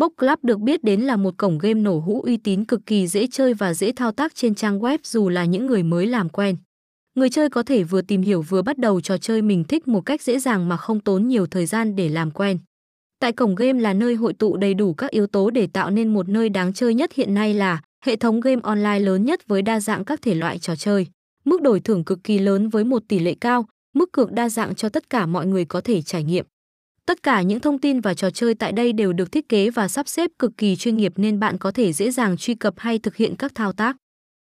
Book Club được biết đến là một cổng game nổ hũ uy tín cực kỳ dễ chơi và dễ thao tác trên trang web dù là những người mới làm quen. Người chơi có thể vừa tìm hiểu vừa bắt đầu trò chơi mình thích một cách dễ dàng mà không tốn nhiều thời gian để làm quen. Tại cổng game là nơi hội tụ đầy đủ các yếu tố để tạo nên một nơi đáng chơi nhất hiện nay là hệ thống game online lớn nhất với đa dạng các thể loại trò chơi. Mức đổi thưởng cực kỳ lớn với một tỷ lệ cao, mức cược đa dạng cho tất cả mọi người có thể trải nghiệm. Tất cả những thông tin và trò chơi tại đây đều được thiết kế và sắp xếp cực kỳ chuyên nghiệp nên bạn có thể dễ dàng truy cập hay thực hiện các thao tác.